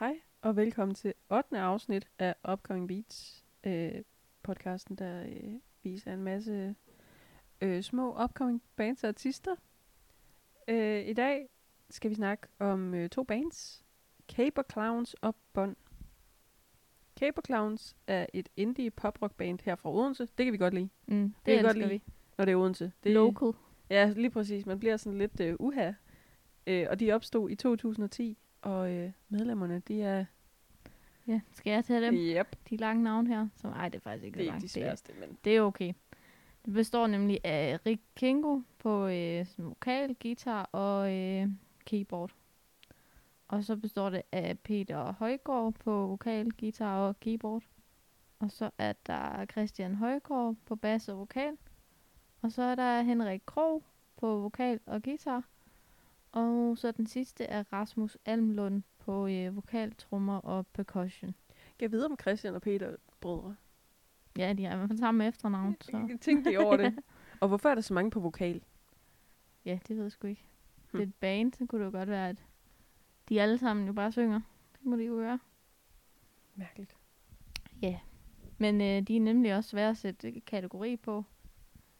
Hej, og velkommen til 8. afsnit af Upcoming Beats, øh, podcasten, der øh, viser en masse øh, små upcoming bands og artister. Øh, I dag skal vi snakke om øh, to bands, Caper Clowns og Bond. Caper Clowns er et indie pop-rock band her fra Odense. Det kan vi godt lide, Mm, Det det, kan godt lide. vi. når det er Odense. Det, Local. Ja, lige præcis. Man bliver sådan lidt øh, uha. Øh, og de opstod i 2010, og øh, medlemmerne, de er... Ja, skal jeg tage dem? Yep. De lange navne her? Så, ej, det er faktisk ikke Det så er ikke langt. de Det, er- sværeste, men... det er okay. Det består nemlig af Rick Kingo på øh, vokal, guitar og øh, keyboard. Og så består det af Peter Højgaard på vokal, guitar og keyboard. Og så er der Christian Højgaard på bas og vokal. Og så er der Henrik Krog på vokal og guitar. Og så den sidste er Rasmus Almlund på øh, vokal, trommer og percussion. Jeg vide om Christian og Peter er brødre? Ja, de er i hvert fald samme efternavn. Så. Jeg tænkte lige over det. og hvorfor er der så mange på vokal? Ja, det ved jeg sgu ikke. Hm. Det er et band, så kunne det jo godt være, at de alle sammen jo bare synger. Det må de jo gøre. Mærkeligt. Men øh, de er nemlig også svære at sætte kategori på.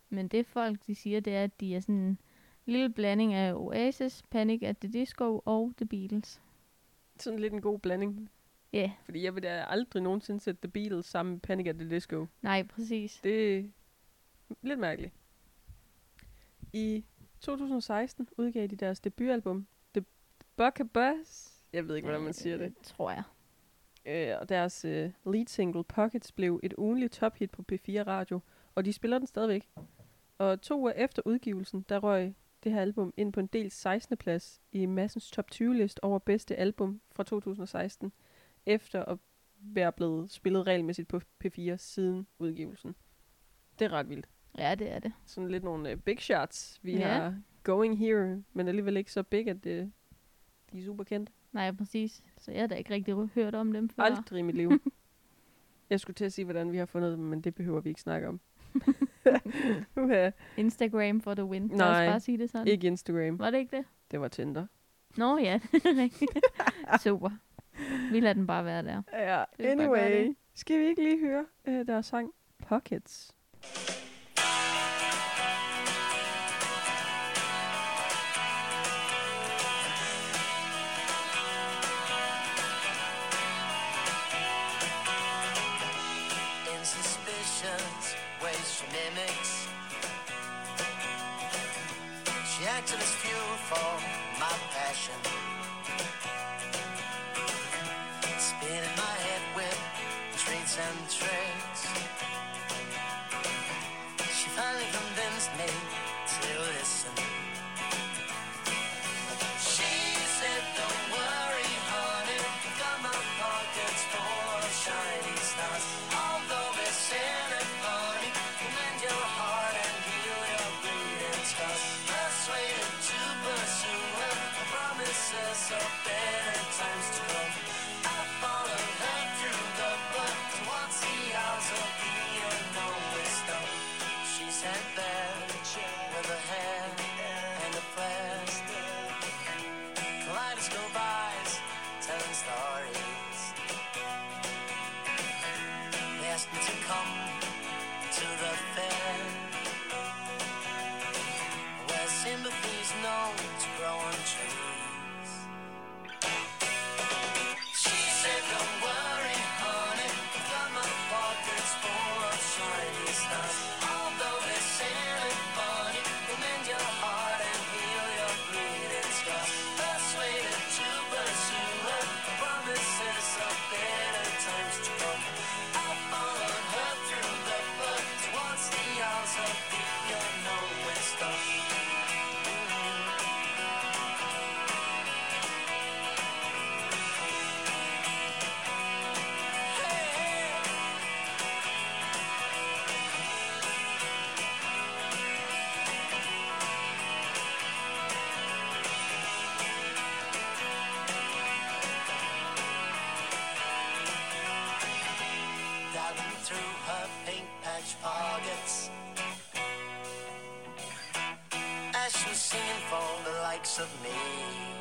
Men det folk, de siger, det er, at de er sådan lille blanding af Oasis, Panic at the Disco og The Beatles. Sådan lidt en god blanding. Ja, yeah, Fordi jeg vil da aldrig nogensinde sætte The Beatles sammen med Panic at the Disco. nej, præcis. Det er lidt mærkeligt. I 2016 udgav de deres debutalbum, The Bucka Buzz. Jeg ved ikke, hvordan man siger det. Tror jeg. Øh, og deres øh, lead single Pockets blev et ugenligt tophit på P4 Radio, og de spiller den stadigvæk. Og to uger efter udgivelsen, der røg det her album ind på en del 16. plads i Massens top 20 list over bedste album fra 2016, efter at være blevet spillet regelmæssigt på P4 siden udgivelsen. Det er ret vildt. Ja, det er det. Sådan lidt nogle øh, big shots, vi Ja. har going here, men alligevel ikke så big, at det, de er super kendte. Nej, præcis. Så jeg har da ikke rigtig hørt om dem før. Aldrig i mit liv. jeg skulle til at sige, hvordan vi har fundet dem, men det behøver vi ikke snakke om. Uha. Instagram for the win. Lad Nej, os bare sige det sådan. ikke Instagram. Var det ikke det? Det var Tinder. Nå ja, er. Super. Vi lader den bare være der. Ja, anyway. Skal vi ikke lige høre uh, deres sang Pockets? Likes of me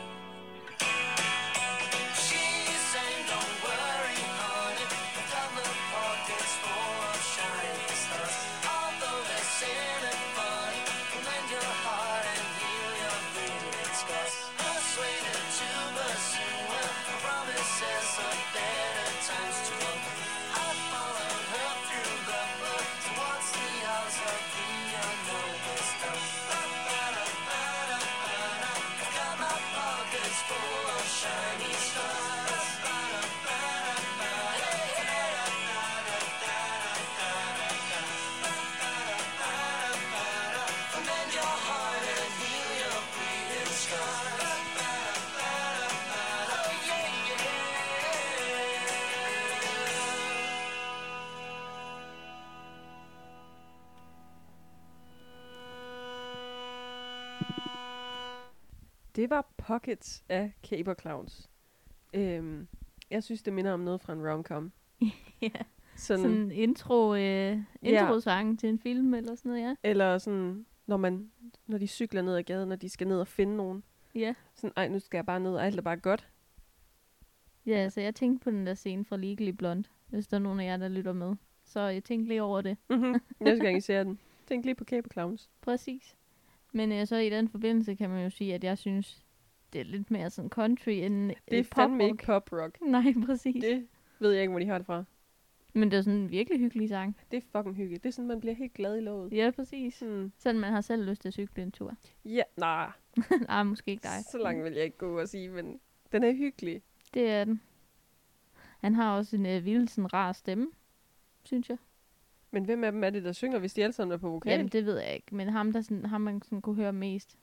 Det var Pockets af Caper Clowns. Øhm, jeg synes, det minder om noget fra en romcom. ja. Sådan, Sådan en intro, øh, intro-sang til en film eller sådan noget, ja. Eller sådan, når, man, når de cykler ned ad gaden, når de skal ned og finde nogen. Ja. Sådan, ej, nu skal jeg bare ned, og alt er bare godt. Ja, så jeg tænkte på den der scene fra Legally Blonde, hvis der er nogen af jer, der lytter med. Så jeg tænkte lige over det. Mhm. Næste gang I ser den. Tænk lige på Caper Clowns. Præcis. Men øh, så i den forbindelse kan man jo sige, at jeg synes, det er lidt mere sådan country end Det er øh, fandme pop-rock. ikke pop rock. Nej, præcis. Det ved jeg ikke, hvor de har det fra. Men det er sådan en virkelig hyggelig sang. Det er fucking hyggeligt. Det er sådan, man bliver helt glad i låget. Ja, præcis. Hmm. Sådan man har selv lyst til at cykle en tur. Ja, nej. Nej, måske ikke dig. Så langt vil jeg ikke gå og sige, men den er hyggelig. Det er den. Han har også en øh, vildt sådan rar stemme, synes jeg. Men hvem af dem er det, der synger, hvis de alle sammen er på vokal? Jamen, det ved jeg ikke. Men ham, der sådan, ham man sådan kunne høre mest.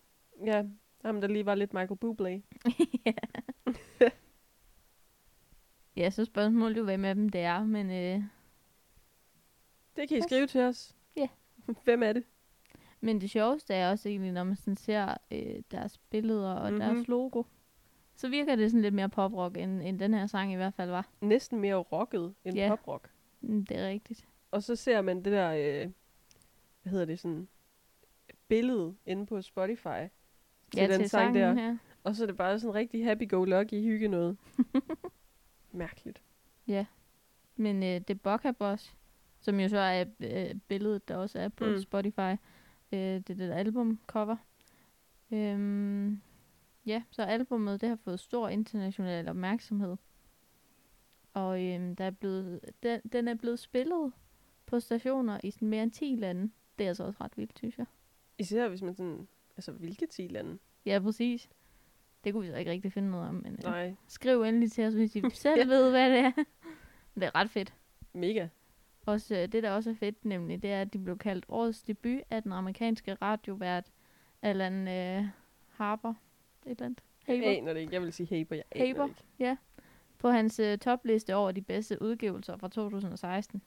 Ja, ham der lige var lidt Michael Bublé. Ja, så spørgsmålet jo, hvem af dem det er. Men øh, Det kan I skrive til os. Ja. Hvem er det? Men det sjoveste er også egentlig, når man sådan ser øh, deres billeder og mm-hmm. Mhm. deres logo, så virker det sådan lidt mere poprock, end, end den her sang i hvert fald var. Næsten mere rocket end Ja. poprock. Mm, Det er rigtigt. Og så ser man det der, øh, hvad hedder det, sådan billede inde på Spotify til ja, den til sang der. sangen her. Og så er det bare sådan rigtig happy-go-lucky hygge noget. Mærkeligt. Men øh, det Bokka Boss, som jo så er øh, billedet, der også er på Mm. Spotify. Øh, det er det albumcover. Øhm, ja, så albumet det har fået stor international opmærksomhed. Og øhm, der er blevet, den, den er blevet spillet på stationer i sådan mere end 10 lande. Det er altså også ret vildt, synes jeg. Især hvis man sådan, altså hvilke 10 lande? Ja, præcis. Det kunne vi så ikke rigtig finde noget om, men øh, Nej, skriv endelig til os, hvis I selv ved, hvad det er. det er ret fedt. mega. Også, øh, det, der også er fedt, nemlig, det er, at de blev kaldt årets debut af den amerikanske radiovært Alan øh, Harper. Et eller andet. Jeg Haber. aner det ikke. Jeg vil sige Haber. Jeg Haber. det ikke. På hans øh, topliste over de bedste udgivelser fra 2016.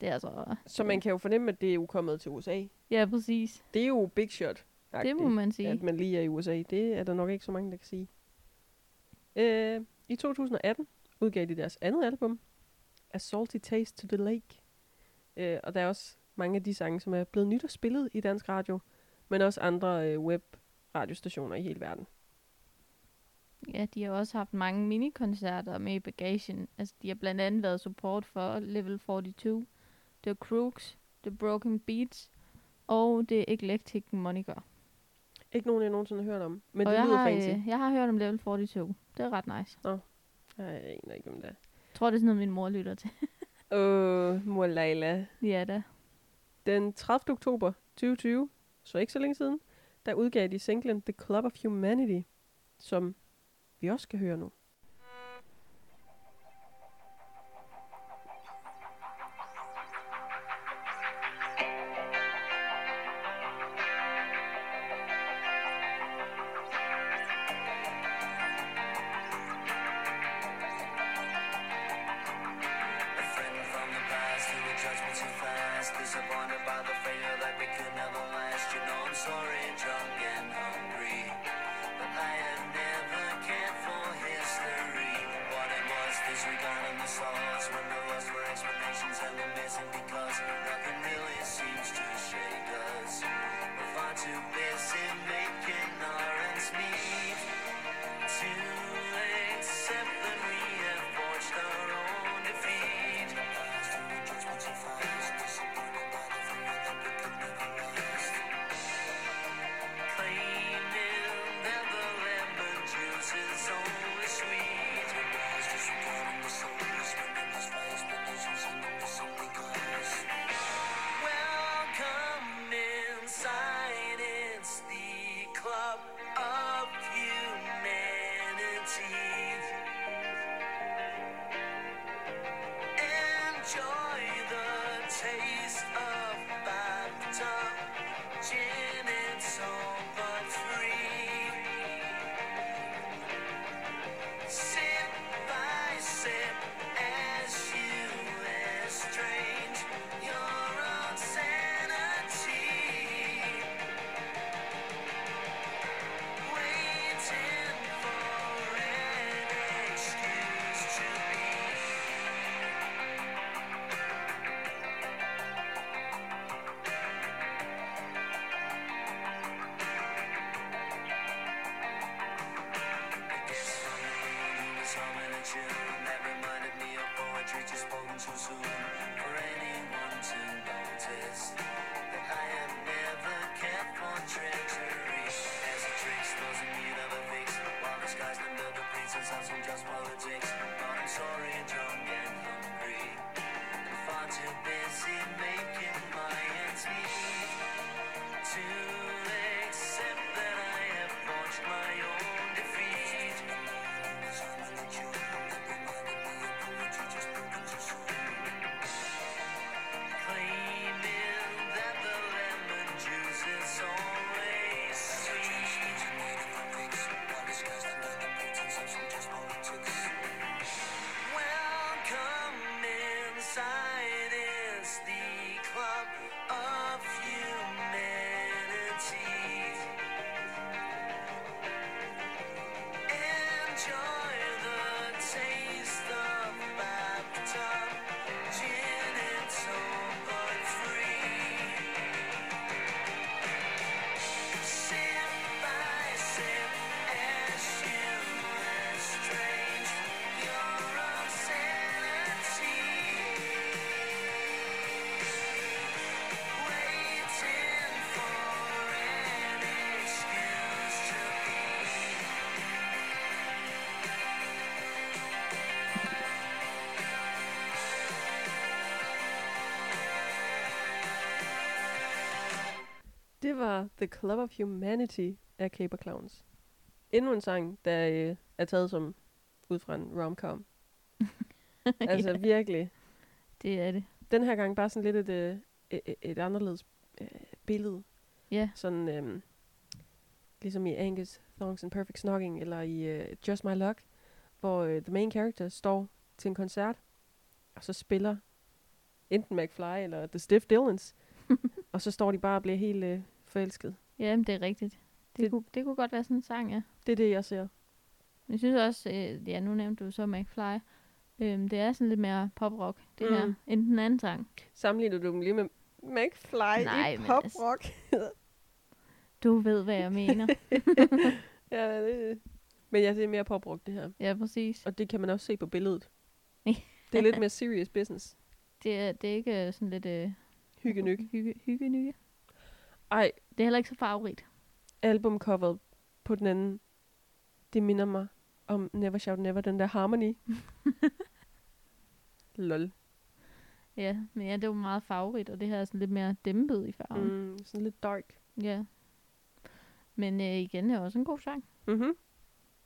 Det er altså... Så man kan jo fornemme, at det er jo kommet til USA. Ja, præcis. Det er jo big shot. Det må man sige. At man lige er i USA. Det er der nok ikke så mange, der kan sige. Øh, I 2018 udgav de deres andet album, A Salty Taste to the Lake. Øh, og der er også mange af de sange, som er blevet nyt og spillet i dansk radio, men også andre øh, web-radiostationer i hele verden. Ja, de har også haft mange minikoncerter med i bagagen. Altså, de har blandt andet været support for Level 42, The Crooks, The Broken Beats og The Eclectic Moniker. Ikke nogen, jeg nogensinde har hørt om, men og det jeg lyder har, fancy. øh, jeg har hørt om Level 42. Det er ret nice. Jeg aner ikke, om det er. Jeg tror, det er sådan noget, min mor lytter til. Åh, mor Leila. ja da. Den 30. oktober 2020, så ikke så længe siden, der udgav de singlen The Club of Humanity, som vi også skal høre nu. The Club of Humanity af Caper Clowns. Endnu en sang, der øh, er taget som ud fra en romcom. Altså ja, virkelig. det er det. Den her gang bare sådan lidt et, øh, et, et anderledes øh, billede. Ja, Sådan øh, ligesom i Angus Thongs and Perfect Snogging, eller i øh, Just My Luck, hvor øh, the main character står til en koncert, og så spiller enten McFly eller The Stiff Dillons, og så står de bare og bliver helt øh, forelsket. ja det er rigtigt. Det, Det- kunne, det kunne godt være sådan en sang, ja. Det er det, jeg ser. Jeg synes også, øh, ja, nu nævnte du så McFly. Øhm, det er sådan lidt mere poprock, det Mm. her, end den anden sang. Sammenligner du dem lige med McFly Nej, i men pop altså-? Du ved, hvad jeg mener. ja, det, men ja, det er mere pop rock, det her. ja, præcis. Og det kan man også se på billedet. Ja. det er lidt mere serious business. Det er, det er ikke øh, sådan lidt... Øh, Hyggenyk. Hygge, hygge Ej, Det er heller ikke så farverigt. albumcoveret på den anden, det minder mig om Never Shout Never, den der Harmony. Lol. Ja, men ja, det var meget farverigt, og det her er sådan lidt mere dæmpet i farven. Mm. Mm, sådan lidt dark. Ja. Men øh, igen, det er også en god sang. Mm-hmm.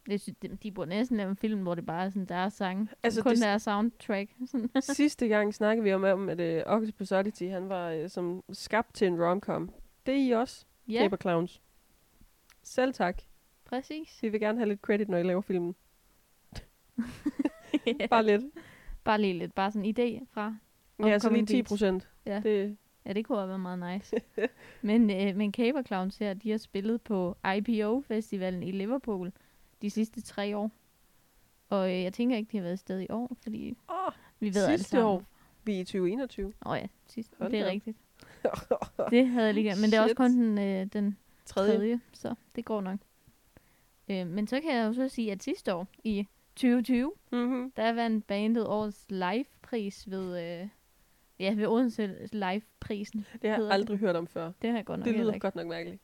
Jeg synes, de, de burde næsten lave en film, hvor det bare er sådan deres sang. Altså, Altså, kun det- deres soundtrack. Sådan. Sidste gang snakkede vi om, om at uh, Octopus Oddity, han var uh, som skabt til en romcom. Det er I også, ja, Caper Clowns. Selv tak. præcis. Vi vil gerne have lidt credit, når I laver filmen. Bare lidt. bare lige lidt. Bare sådan en idé fra. Ja, så lige Upcoming 10 Beats. procent. Ja. Det, Ja, det kunne have været meget nice. men, øh, men Caper Clowns her, de har spillet på IPO-festivalen i Liverpool de sidste tre år. Og øh, jeg tænker ikke, de har været afsted i år, fordi åh, vi ved alle sidste sammen. år. Vi er i 2021. Åh oh, ja, sidste. Hold det er rigtigt. Det havde jeg lige glemt. Men det er også kun den, øh, den Tredje. tredje, så det går nok. Øh, men så kan jeg jo så sige, at sidste år i 2020, Mm-hmm. der vandt bandet årets live-pris ved, øh, ja, ved Odense Live-prisen. Det har jeg aldrig hørt om før. Det har jeg godt nok Det lyder godt nok mærkeligt.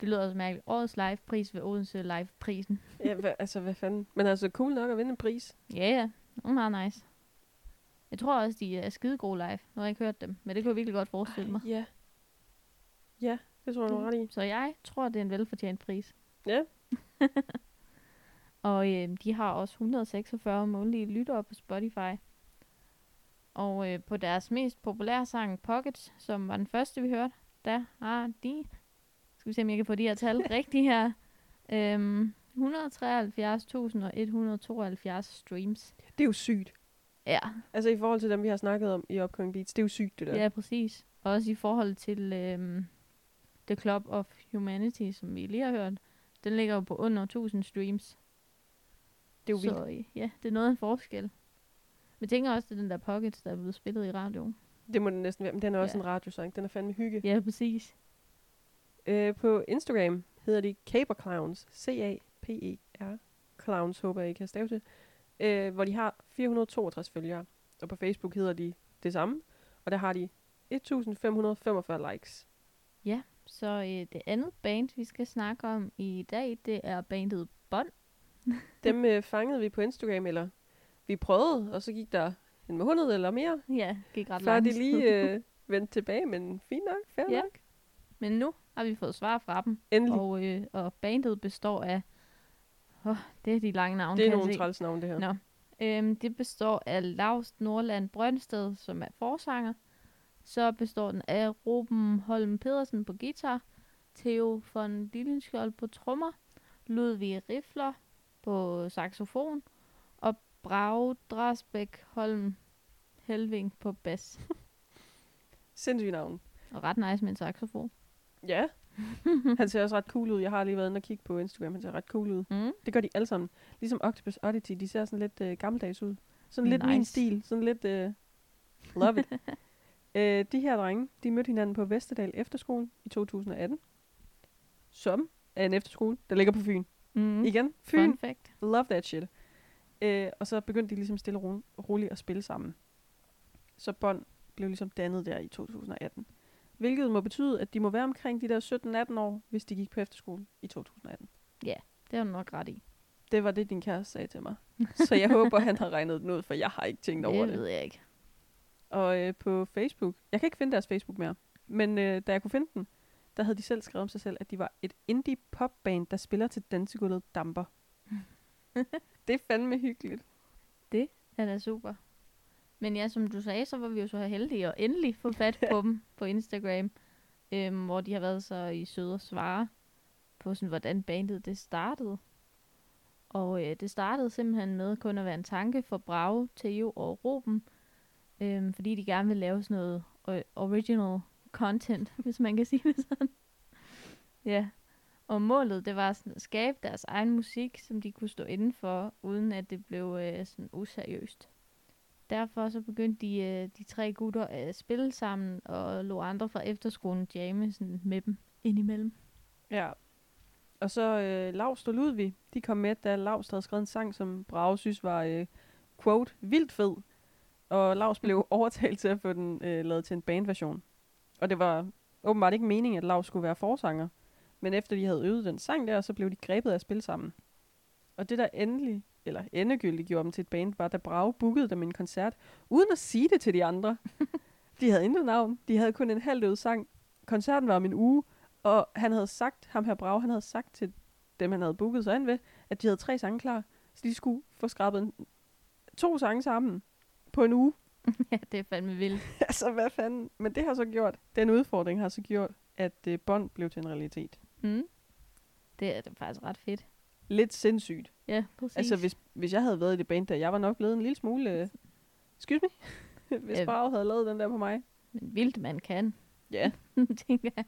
Det lyder også mærkeligt. Årets live-pris ved Odense Live-prisen. Ja, hva, altså, hvad fanden? Men altså, cool nok at vinde en pris. Ja, ja. Det er meget nice. Jeg tror også, de er skide gode live. Nu har jeg ikke hørt dem, men det kunne jeg virkelig godt forestille mig. Ja. Ja, det tror jeg, du har ret i. Så jeg tror, det er en velfortjent pris. Ja. Og øh, de har også 146 månedlige lyttere på Spotify. Og øh, på deres mest populære sang, Pockets, som var den første, vi hørte, der har de... Skal vi se, om jeg kan få de her tal rigtigt her. Øhm, 173.172 streams. Det er jo sygt. Ja, Altså i forhold til dem, vi har snakket om i Upcoming Beats, det er jo sygt, det der. ja, præcis. Også i forhold til øhm, The Club of Humanity, som vi lige har hørt. Den ligger jo på under 1000 streams. Det er jo vildt. Så øh, ja, det er noget af en forskel. Men jeg tænker også, det er den der Pockets, der er blevet spillet i radioen. Det må den næsten være, men den er også Ja. en radiosang. Den er fandme hygge. Ja, præcis. Øh, på Instagram hedder de Caper Clowns. C-A-P-E-R. Clowns, håber jeg, I kan stave til. Øh, hvor de har 462 følgere. Og på Facebook hedder de det samme. Og der har de 1545 likes. Så øh, det andet band, vi skal snakke om i dag, det er bandet Bond. Dem øh, fangede vi på Instagram, eller vi prøvede, og så gik der en måned eller mere, Ja, gik ret før lang de lige øh, vendte tilbage, men fint nok, fair Ja. nok. Men nu har vi fået svar fra dem, Endelig. og, øh, og bandet består af... Åh, det er de lange navne, det er nogle træls navn, det her. Nå. Øhm, det består af Laust Nordland Brøndsted, som er forsanger. Så består den af Ruben Holm Pedersen på guitar, Theo von Lillenskjold på trommer, Ludvig Rifler på saxofon, og Brage Drasbæk Holm Helving på bas. Sindssygt navn. Og ret nice med en saxofon. Ja. han ser også ret cool ud. Jeg har lige været inde og kigge på Instagram. Han ser ret cool ud. Mm. Det gør de alle sammen. Ligesom Octopus Oddity, de ser sådan lidt øh, gammeldags ud. Sådan lidt min Nice. stil. Sådan lidt øh, love it. øh, de her drenge, de mødte hinanden på Vesterdal Efterskole i 2018. Som er en efterskole, der ligger på Fyn. Mm. Igen, Fyn, Fun fact. love that shit. Øh, og så begyndte de ligesom stille og ro- roligt at spille sammen. Så Bånd blev ligesom dannet der i 2018. Hvilket må betyde, at de må være omkring de der 17-18 år, hvis de gik på efterskole i 2018. Det har du nok ret i. Det var det, din kæreste sagde til mig. Så jeg håber, han har regnet den ud, for jeg har ikke tænkt over Det det. ved jeg ikke. Og øh, på Facebook, jeg kan ikke finde deres Facebook mere, men øh, da jeg kunne finde den, der havde de selv skrevet om sig selv, at de var et indie popband, der spiller til dansegulvet damper. det er fandme hyggeligt. Det er da super. Men ja, som du sagde, så var vi jo så heldige at endelig få fat på dem på Instagram, øhm, hvor de har været så i søde og svare på, sådan, hvordan bandet det startede. Og øh, det startede simpelthen med kun at være en tanke for Brage, Theo og Ruben, øhm, fordi de gerne vil lave sådan noget original content, hvis man kan sige det sådan. ja, og målet det var sådan at skabe deres egen musik, som de kunne stå inden for, uden at det blev øh, sådan useriøst. Derfor så begyndte de, øh, de tre gutter at spille sammen, og lå andre fra efterskolen jamme sådan med dem indimellem. Ja. Og så øh, Lavst og Ludvig, de kom med, da Lavst havde skrevet en sang, som Brage synes var, øh, quote, vildt fed. Og Laust blev overtalt til at få den øh, lavet til en bandversion. Og det var åbenbart ikke meningen, at Laust skulle være forsanger. Men efter de havde øvet den sang der, så blev de grebet af at spille sammen. Og det der endelig, eller endegyldigt gjorde dem til et band, var da Brage bookede dem en koncert, uden at sige det til de andre. de havde intet navn. De havde kun en øvet sang. Koncerten var om en uge, og han havde sagt, ham her Brage, han havde sagt til dem, han havde booket sig an ved, at de havde tre sange klar. Så de skulle få skrabet en, to sange sammen på en uge. ja, det er fandme vildt. altså, hvad fanden? Men det har så gjort, den udfordring har så gjort, at øh, bånd blev til en realitet. Mm. Det er faktisk ret fedt. Lidt sindssygt. Ja, præcis. Altså, hvis, hvis jeg havde været i det band der, jeg var nok blevet en lille smule... Øh, excuse me? hvis Ja. Brage havde lavet den der på mig. Men vildt man kan, Ja. tænker jeg.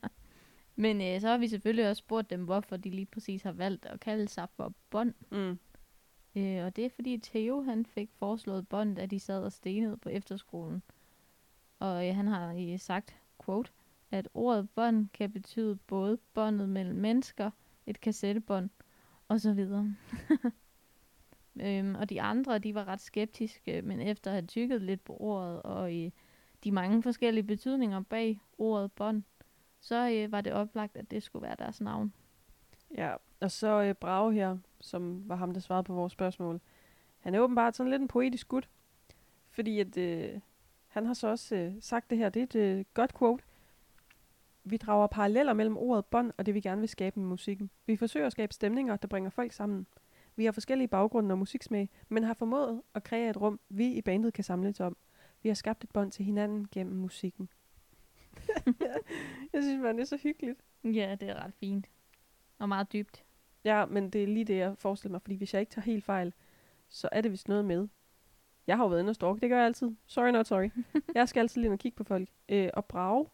Men øh, så har vi selvfølgelig også spurgt dem, hvorfor de lige præcis har valgt at kalde sig for bånd. Mm. Øh, og det er fordi Theo han fik foreslået bånd, da de sad og stenede på efterskolen. Og øh, han har øh, sagt, quote, at ordet bånd kan betyde både båndet mellem mennesker, et kassettebånd og så videre. øhm, og de andre, de var ret skeptiske, men efter at have tykket lidt på ordet og øh, de mange forskellige betydninger bag ordet bånd, så øh, var det oplagt, at det skulle være deres navn. Ja, og så øh, Brage her, som var ham, der svarede på vores spørgsmål. Han er åbenbart sådan lidt en poetisk gut, fordi at, øh, han har så også øh, sagt det her, det er et øh, godt quote. Vi drager paralleller mellem ordet bånd og det, vi gerne vil skabe med musikken. Vi forsøger at skabe stemninger, der bringer folk sammen. Vi har forskellige baggrunde og musiksmag, men har formået at kreere et rum, vi i bandet kan samles om. Vi har skabt et bånd til hinanden gennem musikken. jeg synes, man det er så hyggeligt. Ja, det er ret fint. Og meget dybt. Ja, men det er lige det, jeg forestiller mig, fordi hvis jeg ikke tager helt fejl, så er det vist noget med. Jeg har jo været inde og stalke, det gør jeg altid. Sorry, not sorry. jeg skal altid lige og kigge på folk. Øh, og Brage,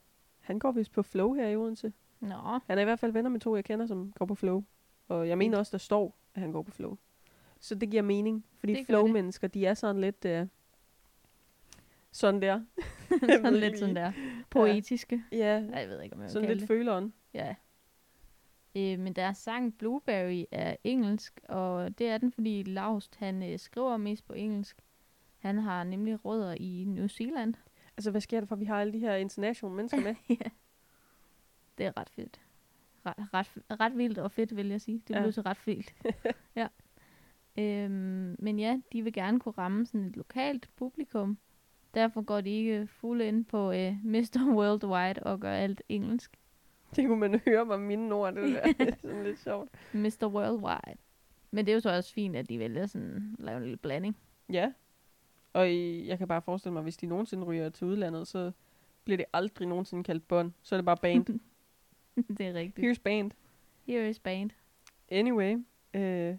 han går vist på Flow her i Odense. Nå, Han er i hvert fald venner med to, jeg kender, som går på Flow. Og jeg mener også, der står, at han går på Flow. Så det giver mening, fordi Flow-mennesker, de er sådan lidt... Øh, sådan der. sådan lidt sådan der poetiske. Ja, Ja. Jeg ved ikke, om jeg sådan lidt det. føleren. Ja. Øh, men deres sang Blueberry er engelsk, og det er den, fordi Laust, han øh, skriver mest på engelsk. Han har nemlig rødder i New Zealand. Altså, hvad sker der for, at vi har alle de her international mennesker med? ja. Det er ret fedt. Ret, ret, ret vildt og fedt, vil jeg sige. Det Ja. blev så ret vildt. ja. Øhm, men ja, de vil gerne kunne ramme sådan et lokalt publikum. Derfor går de ikke fuld ind på øh, Mr. Worldwide og gør alt engelsk. Det kunne man høre var mine ord, det der. det er sådan lidt sjovt. Mr. Worldwide. Men det er jo så også fint, at de vælger sådan at lave en lille blanding. Ja. Og i, jeg kan bare forestille mig, hvis de nogensinde ryger til udlandet, så bliver det aldrig nogensinde kaldt bånd. Så er det bare band. det er rigtigt. Here's band. Here is band. Anyway, øh,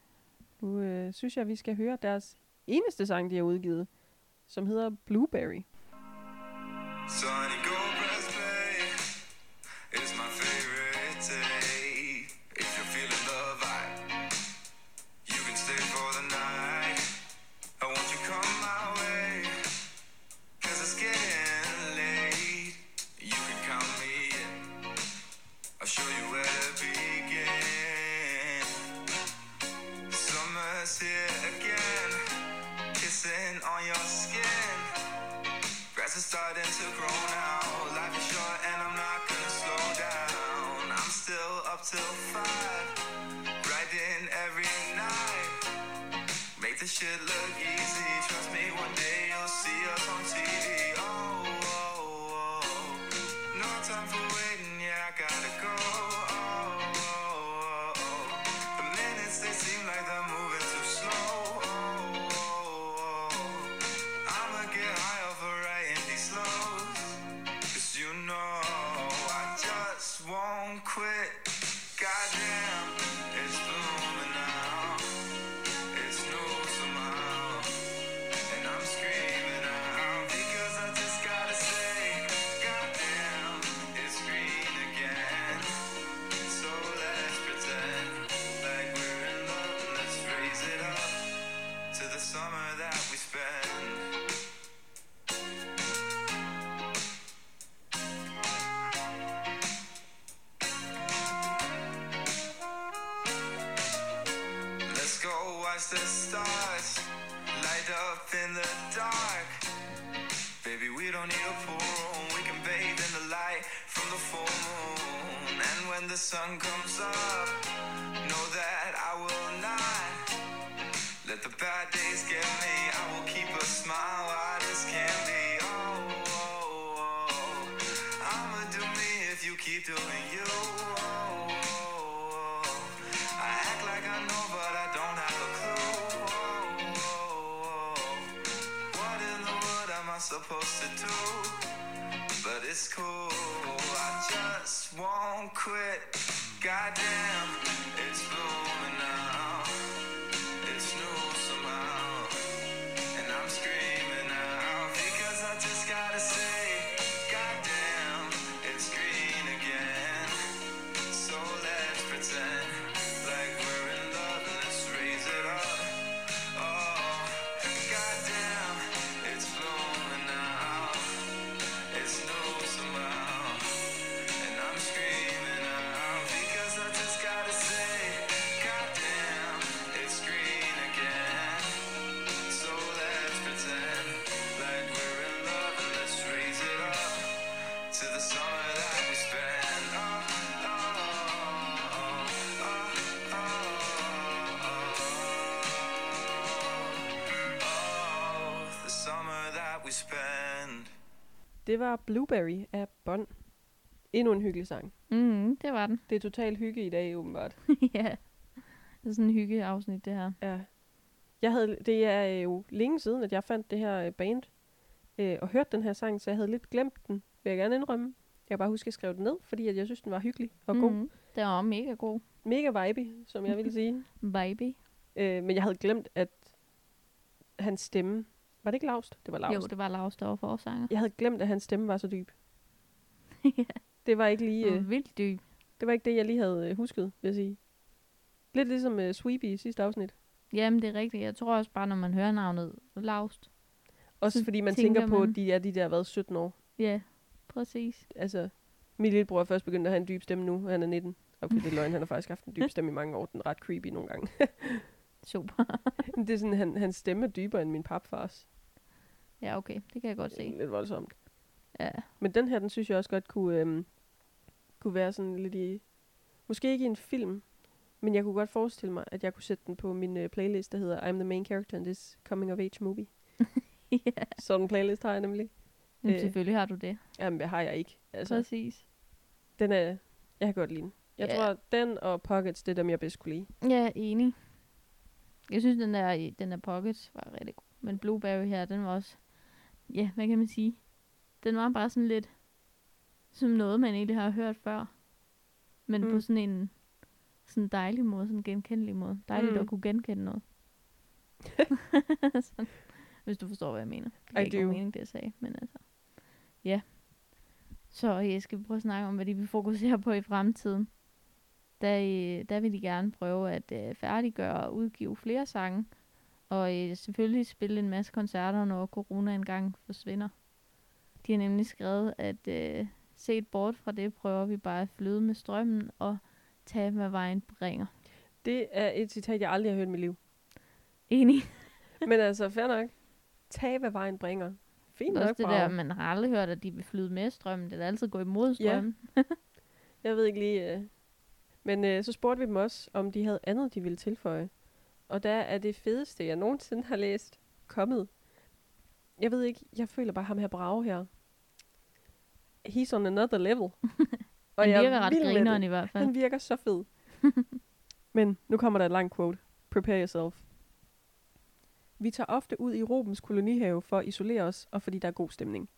nu øh, synes jeg, vi skal høre deres eneste sang, de har udgivet, som hedder Blueberry. Sunny won't quit. Goddamn, we spend. Det var Blueberry af Bånd. Endnu en hyggelig sang. Mm, det var den. Det er total hygge i dag, åbenbart. ja. Det er sådan en hyggeafsnit, det her. Ja. Jeg havde, det er jo længe siden, at jeg fandt det her øh, band øh, og hørte den her sang, så jeg havde lidt glemt den, vil jeg gerne indrømme. Jeg kan bare huske, at jeg skrev den ned, fordi at jeg synes, den var hyggelig og god. Mhm. Det var mega god. Mega vibe, som jeg ville sige. Baby. Øh, men jeg havde glemt, at hans stemme... Var det ikke lavst? Det var lavst. Jo, det var Lars, der var forsanger. Jeg havde glemt, at hans stemme var så dyb. ja. Det var ikke lige, øh, vildt dyb. det var ikke det, jeg lige havde øh, husket, vil jeg sige. Lidt ligesom øh, Sweepy i sidste afsnit. Jamen, det er rigtigt. Jeg tror også bare, når man hører navnet Laust. Også Så fordi man tænker tænker på, man- at de er de der været 17 år. Ja, præcis. Altså, min lillebror er først begyndt at have en dyb stemme nu, og han er 19. Okay, det er løgn, han har faktisk haft en dyb stemme i mange år. Den er ret creepy nogle gange. Super. Det er sådan, han, hans stemme er dybere end min papfars. ja, okay. Det kan jeg godt se. lidt voldsomt. Ja. Men den her, den synes jeg også godt kunne, øhm, kunne være sådan lidt i... Måske ikke i en film, Men jeg kunne godt forestille mig, at jeg kunne sætte den på min uh, playlist, der hedder I'm the main character in this coming of age movie. ja. Sådan en playlist har jeg nemlig. Jamen, Øh. selvfølgelig har du det. Jamen, det har jeg ikke. Altså, Præcis. den er... Jeg kan godt lide den. Jeg Ja. tror, den og Pockets, det er dem, jeg bedst kunne lide. Ja, enig. Jeg synes, den der, den der Pocket var rigtig god. Men Blueberry her, den var også... Ja, hvad kan man sige? Den var bare sådan lidt... Som noget, man egentlig har hørt før. Men mm. på sådan en sådan dejlig måde, sådan en genkendelig måde. Dejligt Mm. at kunne genkende noget. sådan, hvis du forstår, hvad jeg mener. Det er ikke mening, det jeg sagde, men altså. Ja. Så jeg skal prøve at snakke om, hvad de vil fokusere på i fremtiden. Der, øh, der vil de gerne prøve at øh, færdiggøre og udgive flere sange. Og øh, selvfølgelig spille en masse koncerter, når corona engang forsvinder. De har nemlig skrevet, at øh, set bort fra det, prøver vi bare at flyde med strømmen og tage, hvad vejen bringer. Det er et citat, jeg aldrig har hørt i mit liv. Enig. Men altså, fair nok. Tag, hvad vejen bringer. Fint Også nok, det Brav. der, man har aldrig hørt, at de vil flyde med strømmen. Det er altid gå imod Ja. strømmen. Jeg ved ikke lige... Men øh, så spurgte vi dem også, om de havde andet, de ville tilføje. Og der er det fedeste, jeg nogensinde har læst, kommet. Jeg ved ikke, jeg føler bare ham her Brage her. He's on another level. og Han er virker ret grineren i hvert fald. Han virker så fed. Men nu kommer der et langt quote. Prepare yourself. Vi tager ofte ud i Robens kolonihave for at isolere os, og fordi der er god stemning.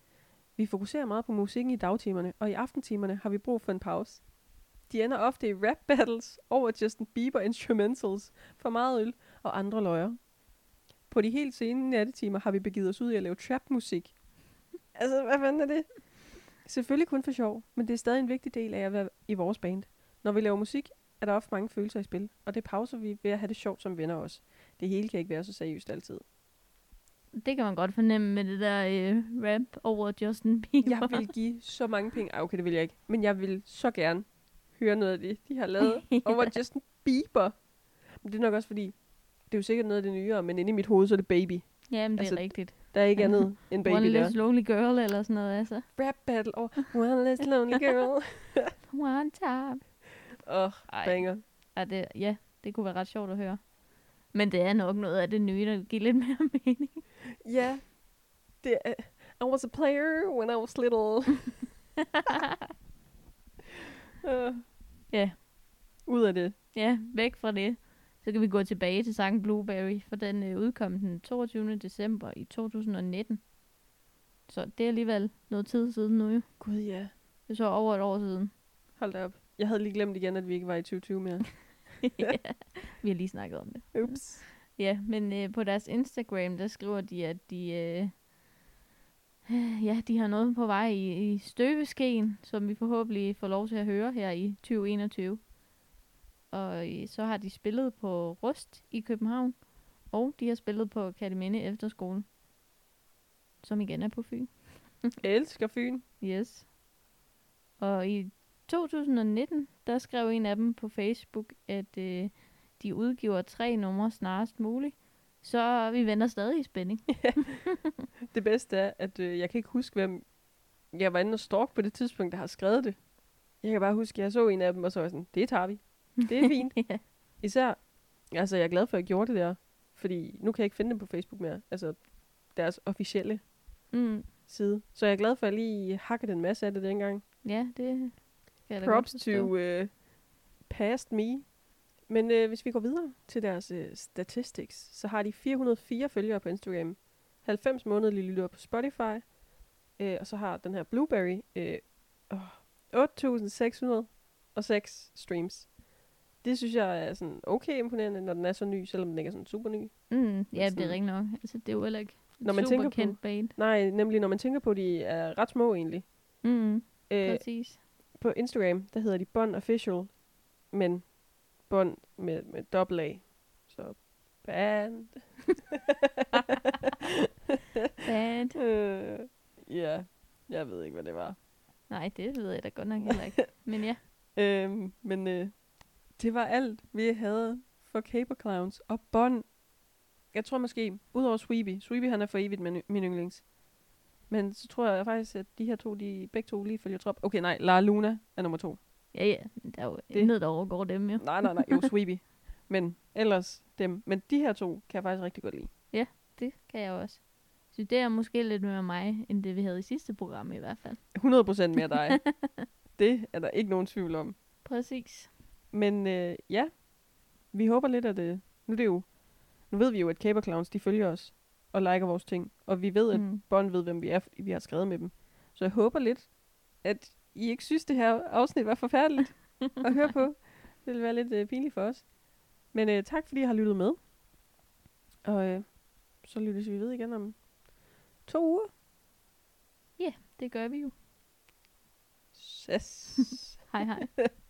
Vi fokuserer meget på musikken i dagtimerne, og i aftentimerne har vi brug for en pause. De ender ofte i rap battles over Justin Bieber instrumentals, for meget øl og andre løjer. På de helt sene nattetimer har vi begivet os ud i at lave trap-musik. altså, hvad fanden er det? Selvfølgelig kun for sjov, men det er stadig en vigtig del af at være i vores band. Når vi laver musik, er der ofte mange følelser i spil, og det pauser vi ved at have det sjovt som venner også. Det hele kan ikke være så seriøst altid. Det kan man godt fornemme med det der øh, rap over Justin Bieber. Jeg vil give så mange penge. Ej, okay, det vil jeg ikke. Men jeg vil så gerne høre noget af det, de har lavet over Justin Bieber. Men det er nok også fordi, det er jo sikkert noget af det nyere, men inde i mit hoved, så er det baby. Jamen, det Altså, er rigtigt. Der er ikke andet end baby One der. less lonely girl eller sådan noget, altså. Rap battle over One Less Lonely Girl. One time. Åh, oh, Ej, banger. ja, det, ja, det kunne være ret sjovt at høre. Men det er nok noget af det nye, der giver lidt mere mening. Ja. Det er, I was a player when I was little. uh, Ja. Ud af det. Ja, væk fra det. Så kan vi gå tilbage til sangen Blueberry, for den øh, udkom den 22. december i 2019. Så det er alligevel noget tid siden nu jo. Gud ja. Det er så over et år siden. Hold da op. Jeg havde lige glemt igen, at vi ikke var i 2020 mere. ja, vi har lige snakket om det. Ups. Ja, men øh, på deres Instagram, der skriver de, at de, øh, ja, de har noget på vej i, i støbeskeen, som vi forhåbentlig får lov til at høre her i 2021. Og øh, så har de spillet på Rust i København, og de har spillet på Kataminde Efterskole, som igen er på Fyn. Jeg elsker Fyn. Yes. Og i 2019, der skrev en af dem på Facebook, at øh, de udgiver tre numre snarest muligt. Så vi venter stadig i spænding. Det bedste er, at øh, jeg kan ikke huske, hvem jeg var inde og stalk på det tidspunkt, der har skrevet det. Jeg kan bare huske, at jeg så en af dem, og så var jeg sådan, det tager vi. Det er fint. ja. Især, altså jeg er glad for, at jeg gjorde det der. Fordi nu kan jeg ikke finde dem på Facebook mere. Altså deres officielle Mm. side. Så jeg er glad for, at jeg lige hakkede en masse af det dengang. ja, det kan jeg Props to uh, past me. Men uh, hvis vi går videre til deres uh, statistics, så har de 404 følgere på Instagram, 90 månedlige lyttere på Spotify, uh, og så har den her Blueberry uh, oh, 8.606 streams. Det synes jeg er sådan okay imponerende, når den er så ny, selvom den ikke er sådan super ny. Mm, ja, det er sådan- rigtig nok. Altså, det er jo heller ikke Når man super tænker på- band. Nej, nemlig når man tænker på, de er ret små egentlig. Mm, Øh, præcis. på Instagram, der hedder de Bond Official, men Bond med, med dobbelt A. Så band. Band. Øh, Ja, jeg ved ikke, hvad det var. Nej, det ved jeg da godt nok heller ikke. Men ja, Øhm, men øh, det var alt, vi havde for Caper Clowns og Bond. Jeg tror måske, udover Sweepy, Sweepy han er for evigt min, min yndlings. Men så tror jeg faktisk, at de her to, de begge to lige følger trop. Okay, nej, La Luna er nummer to. Ja, ja. Der er jo Det- intet, der overgår dem, jo. Nej, nej, nej. Jo, Sweepy. Men ellers dem. Men de her to kan jeg faktisk rigtig godt lide. Det kan jeg også. Så det er måske lidt mere mig, end det vi havde i sidste program i hvert fald. 100% mere dig. det er der ikke nogen tvivl om. Præcis. Men øh, ja, vi håber lidt, at det... Nu, er det jo, nu ved vi jo, at Caber Clowns, de følger os og liker vores ting. Og vi ved, at Mm. Bond ved, hvem vi er, fordi vi har skrevet med dem. Så jeg håber lidt, at I ikke synes, det her afsnit var forfærdeligt at høre på. Det vil være lidt øh, pinligt for os. Men øh, tak, fordi I har lyttet med. Og øh, så lyttes vi ved igen om to uger. Det gør vi jo. Yes. Hej hej.